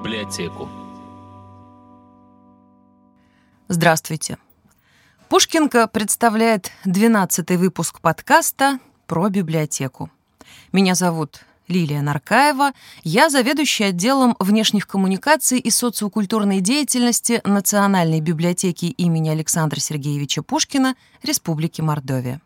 библиотеку. Здравствуйте. Пушкинка представляет 12 выпуск подкаста про библиотеку. Меня зовут Лилия Наркаева. Я заведующая отделом внешних коммуникаций и социокультурной деятельности Национальной библиотеки имени Александра Сергеевича Пушкина Республики Мордовия.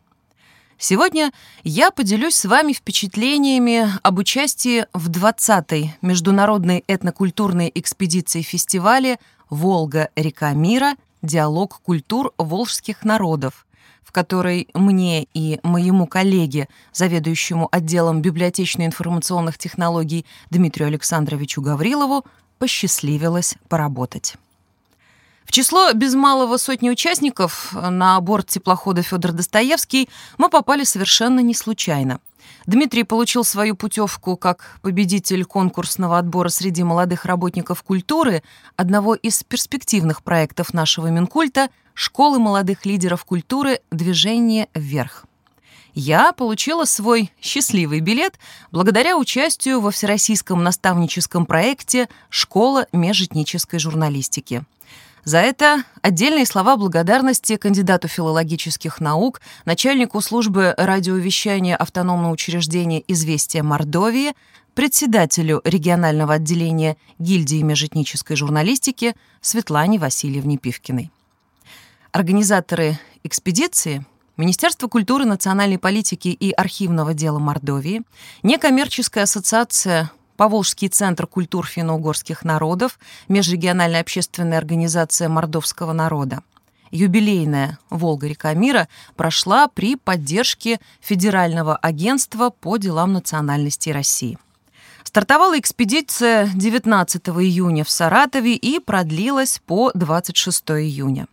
Сегодня я поделюсь с вами впечатлениями об участии в 20-й международной этнокультурной экспедиции фестивале «Волга-река мира. Диалог культур волжских народов», в которой мне и моему коллеге, заведующему отделом библиотечно-информационных технологий Дмитрию Александровичу Гаврилову, посчастливилось поработать. Число без малого сотни участников на борт теплохода Федор Достоевский мы попали совершенно не случайно. Дмитрий получил свою путевку как победитель конкурсного отбора среди молодых работников культуры одного из перспективных проектов нашего Минкульта «Школы молодых лидеров культуры. Движение вверх». Я получила свой счастливый билет благодаря участию во всероссийском наставническом проекте «Школа межэтнической журналистики». За это отдельные слова благодарности кандидату филологических наук, начальнику службы радиовещания автономного учреждения «Известия Мордовии», председателю регионального отделения гильдии межэтнической журналистики Светлане Васильевне Пивкиной. Организаторы экспедиции – Министерство культуры, национальной политики и архивного дела Мордовии, некоммерческая ассоциация Поволжский центр культур финно-угорских народов, межрегиональная общественная организация мордовского народа. Юбилейная «Волга-река мира» прошла при поддержке Федерального агентства по делам национальности России. Стартовала экспедиция 19 июня в Саратове и продлилась по 26 июня.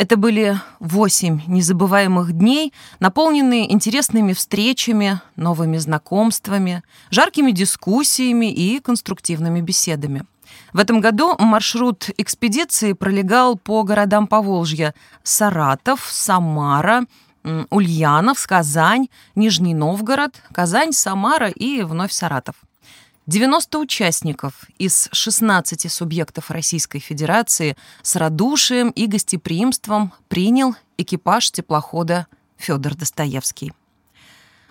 Это были восемь незабываемых дней, наполненные интересными встречами, новыми знакомствами, жаркими дискуссиями и конструктивными беседами. В этом году маршрут экспедиции пролегал по городам Поволжья – Саратов, Самара, Ульяновск, Казань, Нижний Новгород, Казань, Самара и вновь Саратов – 90 участников из 16 субъектов Российской Федерации с радушием и гостеприимством принял экипаж теплохода Федор Достоевский.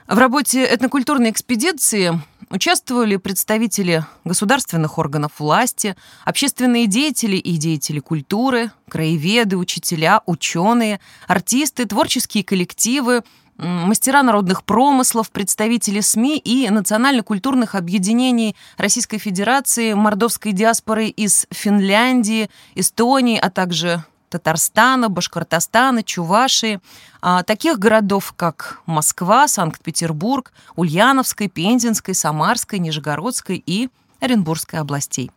В работе этнокультурной экспедиции участвовали представители государственных органов власти, общественные деятели и деятели культуры, краеведы, учителя, ученые, артисты, творческие коллективы, мастера народных промыслов, представители СМИ и национально-культурных объединений Российской Федерации, мордовской диаспоры из Финляндии, Эстонии, а также Татарстана, Башкортостана, Чувашии, а, таких городов, как Москва, Санкт-Петербург, Ульяновской, Пензенской, Самарской, Нижегородской и Оренбургской областей.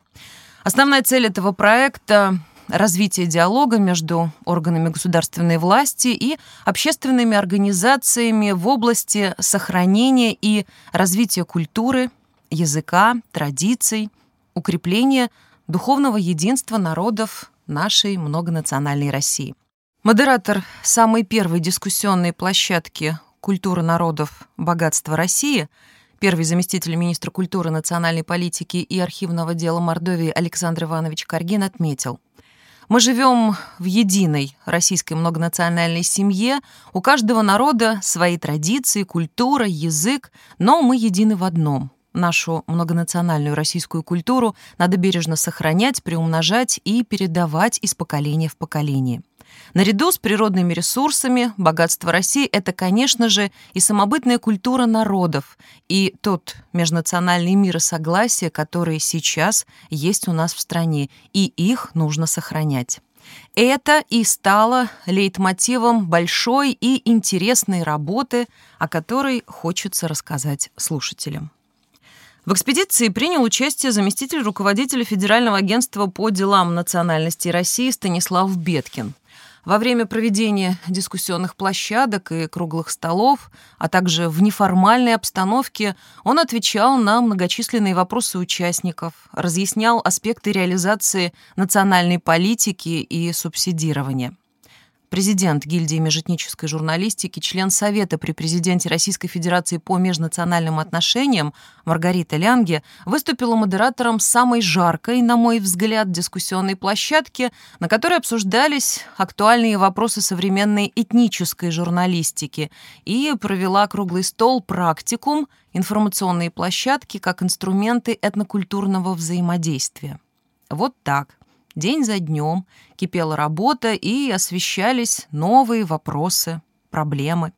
Основная цель этого проекта развития диалога между органами государственной власти и общественными организациями в области сохранения и развития культуры, языка, традиций, укрепления духовного единства народов нашей многонациональной России. Модератор самой первой дискуссионной площадки «Культура народов. Богатство России» первый заместитель министра культуры, национальной политики и архивного дела Мордовии Александр Иванович Каргин отметил – мы живем в единой российской многонациональной семье, у каждого народа свои традиции, культура, язык, но мы едины в одном. Нашу многонациональную российскую культуру надо бережно сохранять, приумножать и передавать из поколения в поколение. Наряду с природными ресурсами богатство России — это, конечно же, и самобытная культура народов, и тот межнациональный мир и согласие, которые сейчас есть у нас в стране, и их нужно сохранять. Это и стало лейтмотивом большой и интересной работы, о которой хочется рассказать слушателям. В экспедиции принял участие заместитель руководителя Федерального агентства по делам национальности России Станислав Беткин. Во время проведения дискуссионных площадок и круглых столов, а также в неформальной обстановке, он отвечал на многочисленные вопросы участников, разъяснял аспекты реализации национальной политики и субсидирования. Президент гильдии межэтнической журналистики, член Совета при президенте Российской Федерации по межнациональным отношениям Маргарита Лянге выступила модератором самой жаркой, на мой взгляд, дискуссионной площадки, на которой обсуждались актуальные вопросы современной этнической журналистики и провела круглый стол практикум информационные площадки как инструменты этнокультурного взаимодействия. Вот так. День за днем кипела работа и освещались новые вопросы, проблемы.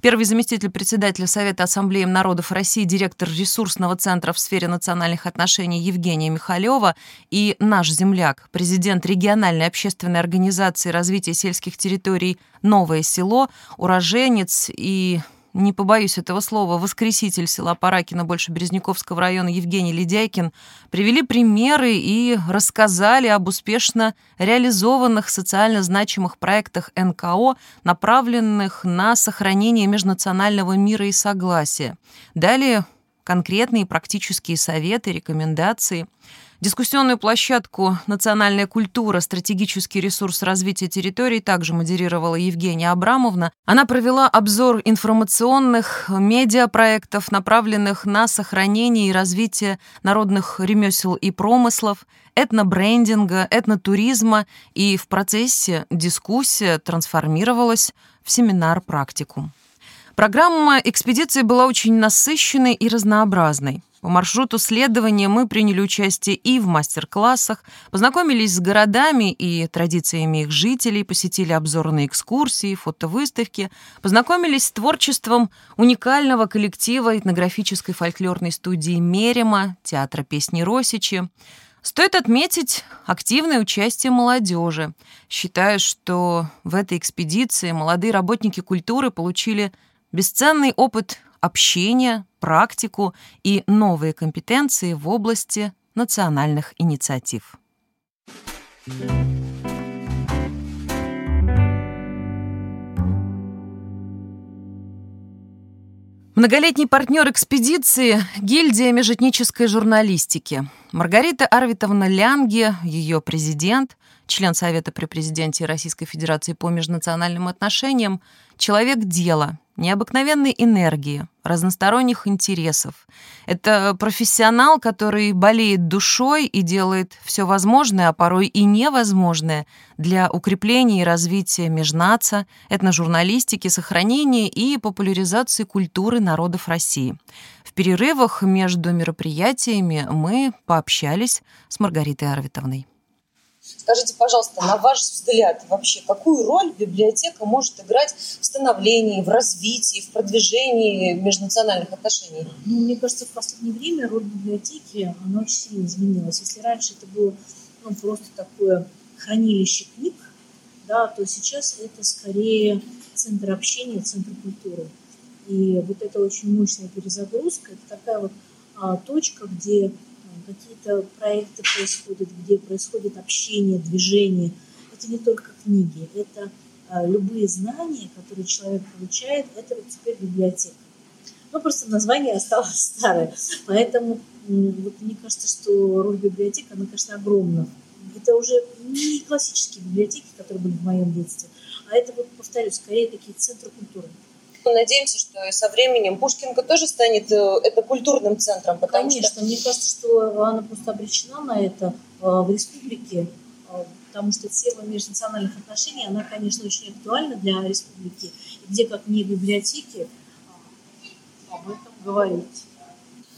Первый заместитель председателя Совета Ассамблеи народов России, директор ресурсного центра в сфере национальных отношений Евгения Михалева и наш земляк, президент региональной общественной организации развития сельских территорий «Новое село», уроженец и не побоюсь этого слова, воскреситель села Паракина больше Березняковского района Евгений Ледяйкин, привели примеры и рассказали об успешно реализованных социально значимых проектах НКО, направленных на сохранение межнационального мира и согласия. Далее конкретные практические советы, рекомендации – Дискуссионную площадку «Национальная культура. Стратегический ресурс развития территорий» также модерировала Евгения Абрамовна. Она провела обзор информационных медиапроектов, направленных на сохранение и развитие народных ремесел и промыслов, этнобрендинга, этнотуризма, и в процессе дискуссия трансформировалась в семинар-практикум. Программа экспедиции была очень насыщенной и разнообразной. По маршруту следования мы приняли участие и в мастер-классах, познакомились с городами и традициями их жителей, посетили обзорные экскурсии, фотовыставки, познакомились с творчеством уникального коллектива этнографической фольклорной студии «Мерема», театра песни Росичи. Стоит отметить активное участие молодежи. Считаю, что в этой экспедиции молодые работники культуры получили бесценный опыт общения, практику и новые компетенции в области национальных инициатив. Многолетний партнер экспедиции – гильдия межэтнической журналистики. Маргарита Арвитовна Лянге, ее президент, член Совета при президенте Российской Федерации по межнациональным отношениям, человек дела, необыкновенной энергии, разносторонних интересов. Это профессионал, который болеет душой и делает все возможное, а порой и невозможное для укрепления и развития межнаца, этножурналистики, сохранения и популяризации культуры народов России. В перерывах между мероприятиями мы пообщались с Маргаритой Арвитовной. Скажите, пожалуйста, на ваш взгляд, вообще какую роль библиотека может играть в становлении, в развитии, в продвижении межнациональных отношений? Ну, мне кажется, в последнее время роль библиотеки, она очень сильно изменилась. Если раньше это было ну, просто такое хранилище книг, да, то сейчас это скорее центр общения, центр культуры. И вот это очень мощная перезагрузка, это такая вот а, точка, где какие-то проекты происходят, где происходит общение, движение. Это не только книги, это а, любые знания, которые человек получает, это вот теперь библиотека. Ну, просто название осталось старое. Поэтому вот мне кажется, что роль библиотеки, она, конечно, огромна. Это уже не классические библиотеки, которые были в моем детстве, а это, вот, повторюсь, скорее такие центры культуры. Мы надеемся, что со временем Пушкинка тоже станет э, это культурным центром. Потому Конечно, что... мне кажется, что она просто обречена на это э, в республике, э, потому что тема межнациональных отношений, она, конечно, очень актуальна для республики. Где, как не в библиотеке, об этом говорить.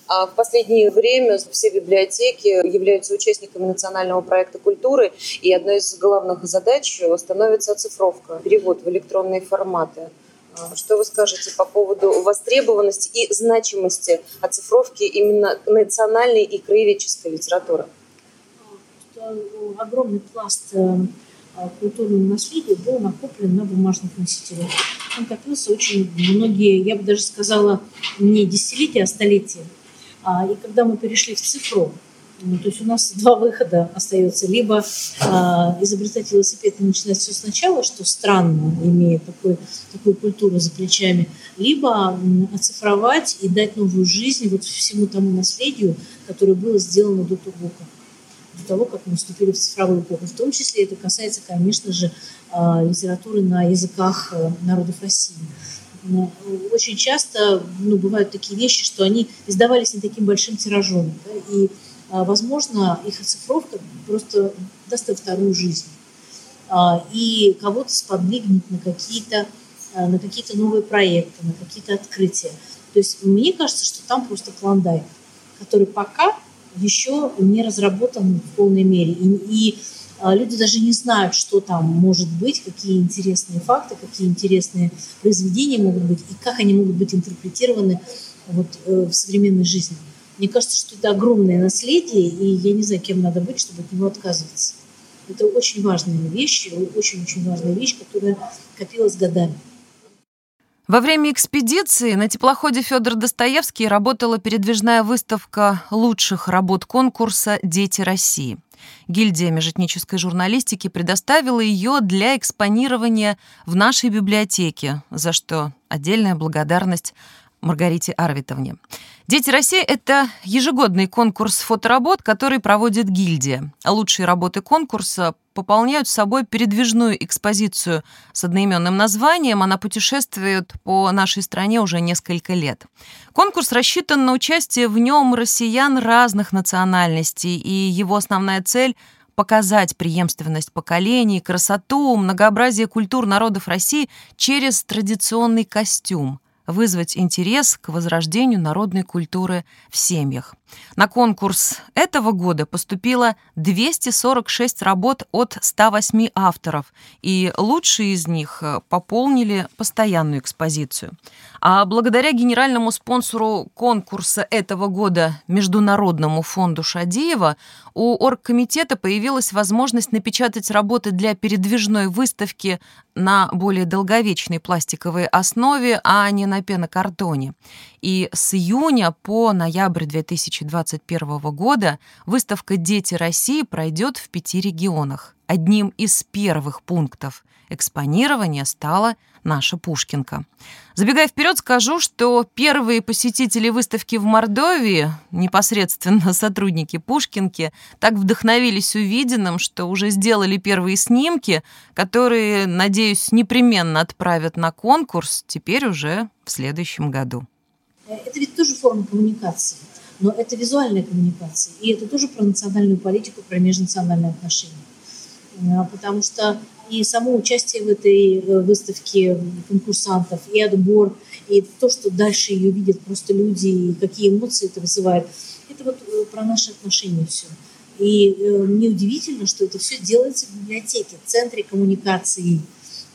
А в последнее время все библиотеки являются участниками национального проекта культуры, и одной из главных задач становится оцифровка, перевод в электронные форматы. А, что вы скажете по поводу востребованности и значимости оцифровки именно национальной и краеведческой литературы? Огромный пласт э, а, культурного наследия был накоплен на бумажных носителях. Он копился очень многие, я бы даже сказала, не десятилетия, а столетия. А, и когда мы перешли в цифру, ну, то есть у нас два выхода остается. Либо э, изобретать велосипед и начинать все сначала, что странно, имея такой, такую культуру за плечами, либо э, оцифровать и дать новую жизнь вот всему тому наследию, которое было сделано до того, как того, как мы вступили в цифровую эпоху. В том числе это касается, конечно же, а, литературы на языках э, народов России. Очень часто ну, бывают такие вещи, что они издавались не таким большим тиражом. Да, и, возможно, их оцифровка просто даст вторую жизнь. И кого-то сподвигнет на какие-то на какие-то новые проекты, на какие-то открытия. То есть мне кажется, что там просто клондайк, который пока еще не разработан в полной мере. И, и а, люди даже не знают, что там может быть, какие интересные факты, какие интересные произведения могут быть и как они могут быть интерпретированы вот, э, в современной жизни. Мне кажется, что это огромное наследие, и я не знаю, кем надо быть, чтобы от него отказываться. Это очень важная вещь, очень-очень важная вещь, которая копилась годами. Во время экспедиции на теплоходе Федор Достоевский работала передвижная выставка лучших работ конкурса «Дети России». Гильдия межэтнической журналистики предоставила ее для экспонирования в нашей библиотеке, за что отдельная благодарность Маргарите Арвитовне. «Дети России» — это ежегодный конкурс фоторабот, который проводит гильдия. Лучшие работы конкурса пополняют собой передвижную экспозицию с одноименным названием. Она путешествует по нашей стране уже несколько лет. Конкурс рассчитан на участие в нем россиян разных национальностей, и его основная цель — показать преемственность поколений, красоту, многообразие культур народов России через традиционный костюм — вызвать интерес к возрождению народной культуры в семьях. На конкурс этого года поступило 246 работ от 108 авторов, и лучшие из них э, пополнили постоянную экспозицию. А благодаря генеральному спонсору конкурса этого года Международному фонду Шадиева у оргкомитета появилась возможность напечатать работы для передвижной выставки на более долговечной пластиковой основе, а не на пенокартоне. И с июня по ноябрь 2021 года выставка «Дети России» пройдет в пяти регионах. Одним из первых пунктов экспонирования стала наша Пушкинка. Забегая вперед, скажу, что первые посетители выставки в Мордовии, непосредственно сотрудники Пушкинки, так вдохновились увиденным, что уже сделали первые снимки, которые, надеюсь, непременно отправят на конкурс теперь уже в следующем году. Это ведь тоже форма коммуникации, но это визуальная коммуникация, и это тоже про национальную политику, про межнациональные отношения. А, потому что и само участие в этой э, выставке конкурсантов, и отбор, и то, что дальше ее видят просто люди, и какие эмоции это вызывает, это вот э, про наши отношения все. И э, удивительно, что это все делается в библиотеке, в центре коммуникации.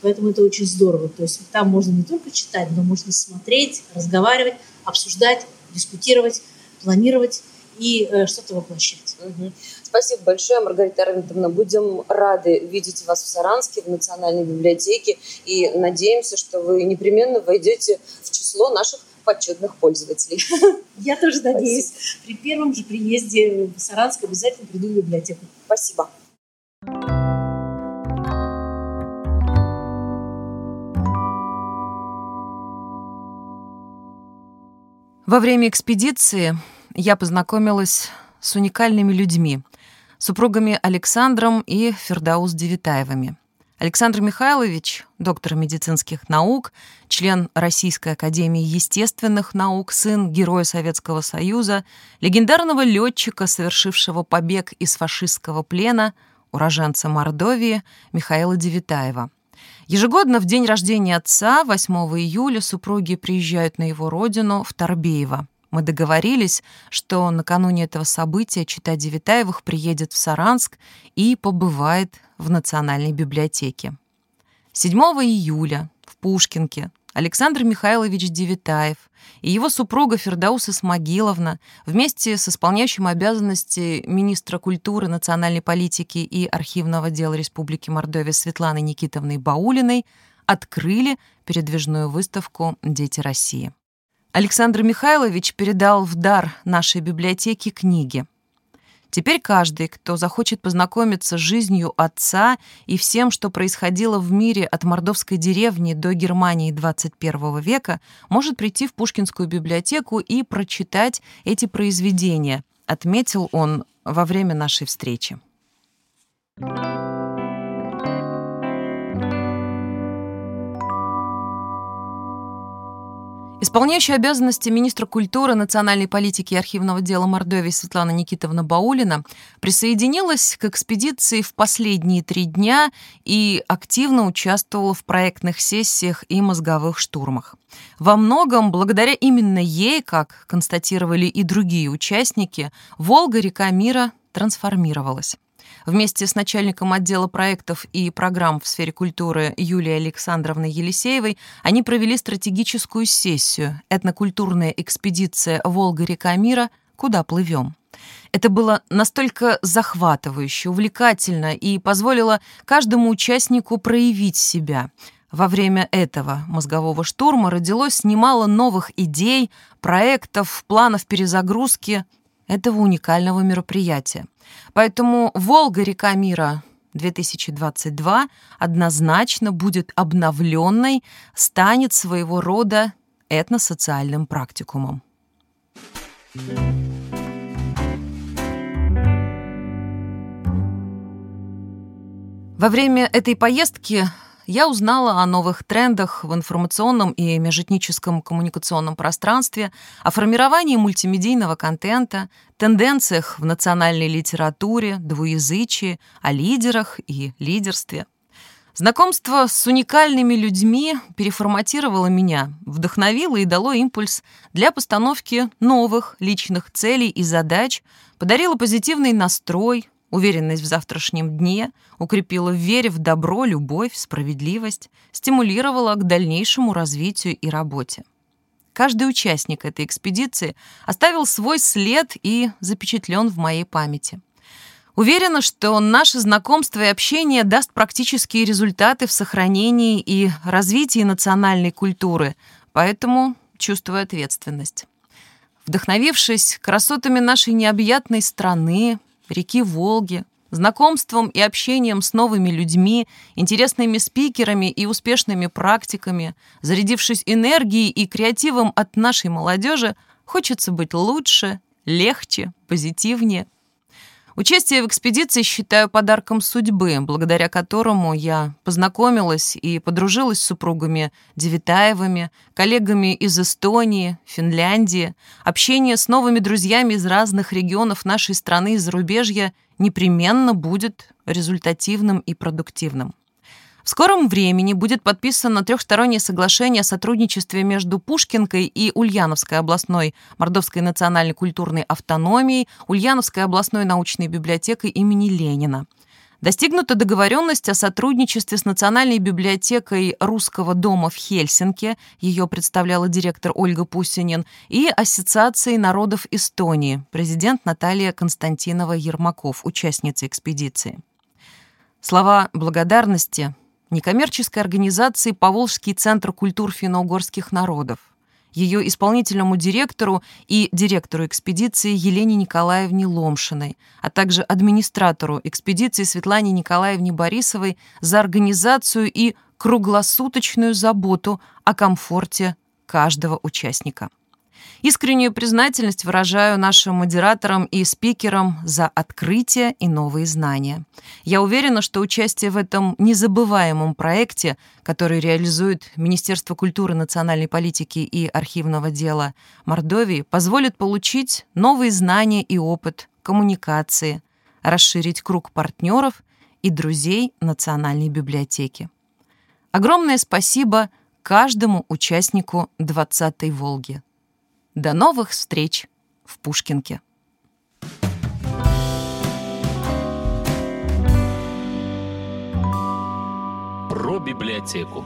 Поэтому это очень здорово. То есть там можно не только читать, но можно смотреть, разговаривать, обсуждать, дискутировать, планировать и э, что-то воплощать. Угу. Спасибо большое, Маргарита Арвинтовна. Будем рады видеть вас в Саранске, в Национальной библиотеке, и надеемся, что вы непременно войдете в число наших почетных пользователей. Я тоже надеюсь. Спасибо. При первом же приезде в Саранск обязательно приду в библиотеку. Спасибо. Во время экспедиции я познакомилась с уникальными людьми, супругами Александром и Фердаус Девитаевыми. Александр Михайлович, доктор медицинских наук, член Российской академии естественных наук, сын Героя Советского Союза, легендарного летчика, совершившего побег из фашистского плена, уроженца Мордовии Михаила Девитаева. Ежегодно в день рождения отца, 8 июля, супруги приезжают на его родину в Торбеево. Мы договорились, что накануне этого события чита Девитаевых приедет в Саранск и побывает в Национальной библиотеке. 7 июля в Пушкинке Александр Михайлович Девитаев и его супруга Фердауса Смогиловна вместе с исполняющим обязанности министра культуры, национальной политики и архивного дела Республики Мордовия Светланой Никитовной Баулиной открыли передвижную выставку «Дети России». Александр Михайлович передал в дар нашей библиотеке книги. Теперь каждый, кто захочет познакомиться с жизнью отца и всем, что происходило в мире от мордовской деревни до Германии 21 века, может прийти в Пушкинскую библиотеку и прочитать эти произведения, отметил он во время нашей встречи. Исполняющая обязанности министра культуры, национальной политики и архивного дела Мордовии Светлана Никитовна Баулина присоединилась к экспедиции в последние три дня и активно участвовала в проектных сессиях и мозговых штурмах. Во многом, благодаря именно ей, как констатировали и другие участники, Волга-река мира трансформировалась. Вместе с начальником отдела проектов и программ в сфере культуры Юлией Александровной Елисеевой они провели стратегическую сессию «Этнокультурная экспедиция Волга-река мира. Куда плывем?». Это было настолько захватывающе, увлекательно и позволило каждому участнику проявить себя. Во время этого мозгового штурма родилось немало новых идей, проектов, планов перезагрузки этого уникального мероприятия. Поэтому «Волга-река мира» 2022 однозначно будет обновленной, станет своего рода этносоциальным практикумом. Во время этой поездки я узнала о новых трендах в информационном и межэтническом коммуникационном пространстве, о формировании мультимедийного контента, тенденциях в национальной литературе, двуязычии, о лидерах и лидерстве. Знакомство с уникальными людьми переформатировало меня, вдохновило и дало импульс для постановки новых личных целей и задач, подарило позитивный настрой, Уверенность в завтрашнем дне укрепила в вере в добро, любовь, справедливость, стимулировала к дальнейшему развитию и работе. Каждый участник этой экспедиции оставил свой след и запечатлен в моей памяти. Уверена, что наше знакомство и общение даст практические результаты в сохранении и развитии национальной культуры, поэтому чувствую ответственность. Вдохновившись красотами нашей необъятной страны, реки Волги, знакомством и общением с новыми людьми, интересными спикерами и успешными практиками, зарядившись энергией и креативом от нашей молодежи, хочется быть лучше, легче, позитивнее, Участие в экспедиции считаю подарком судьбы, благодаря которому я познакомилась и подружилась с супругами Девитаевыми, коллегами из Эстонии, Финляндии. Общение с новыми друзьями из разных регионов нашей страны и зарубежья непременно будет результативным и продуктивным. В скором времени будет подписано трехстороннее соглашение о сотрудничестве между Пушкинкой и Ульяновской областной Мордовской национальной культурной автономией, Ульяновской областной научной библиотекой имени Ленина. Достигнута договоренность о сотрудничестве с Национальной библиотекой Русского дома в Хельсинки, ее представляла директор Ольга Пусинин, и Ассоциацией народов Эстонии, президент Наталья Константинова-Ермаков, участница экспедиции. Слова благодарности некоммерческой организации «Поволжский центр культур финно-угорских народов», ее исполнительному директору и директору экспедиции Елене Николаевне Ломшиной, а также администратору экспедиции Светлане Николаевне Борисовой за организацию и круглосуточную заботу о комфорте каждого участника. Искреннюю признательность выражаю нашим модераторам и спикерам за открытие и новые знания. Я уверена, что участие в этом незабываемом проекте, который реализует Министерство культуры, национальной политики и архивного дела Мордовии, позволит получить новые знания и опыт коммуникации, расширить круг партнеров и друзей Национальной библиотеки. Огромное спасибо каждому участнику 20-й «Волги». До новых встреч в Пушкинке. Про библиотеку.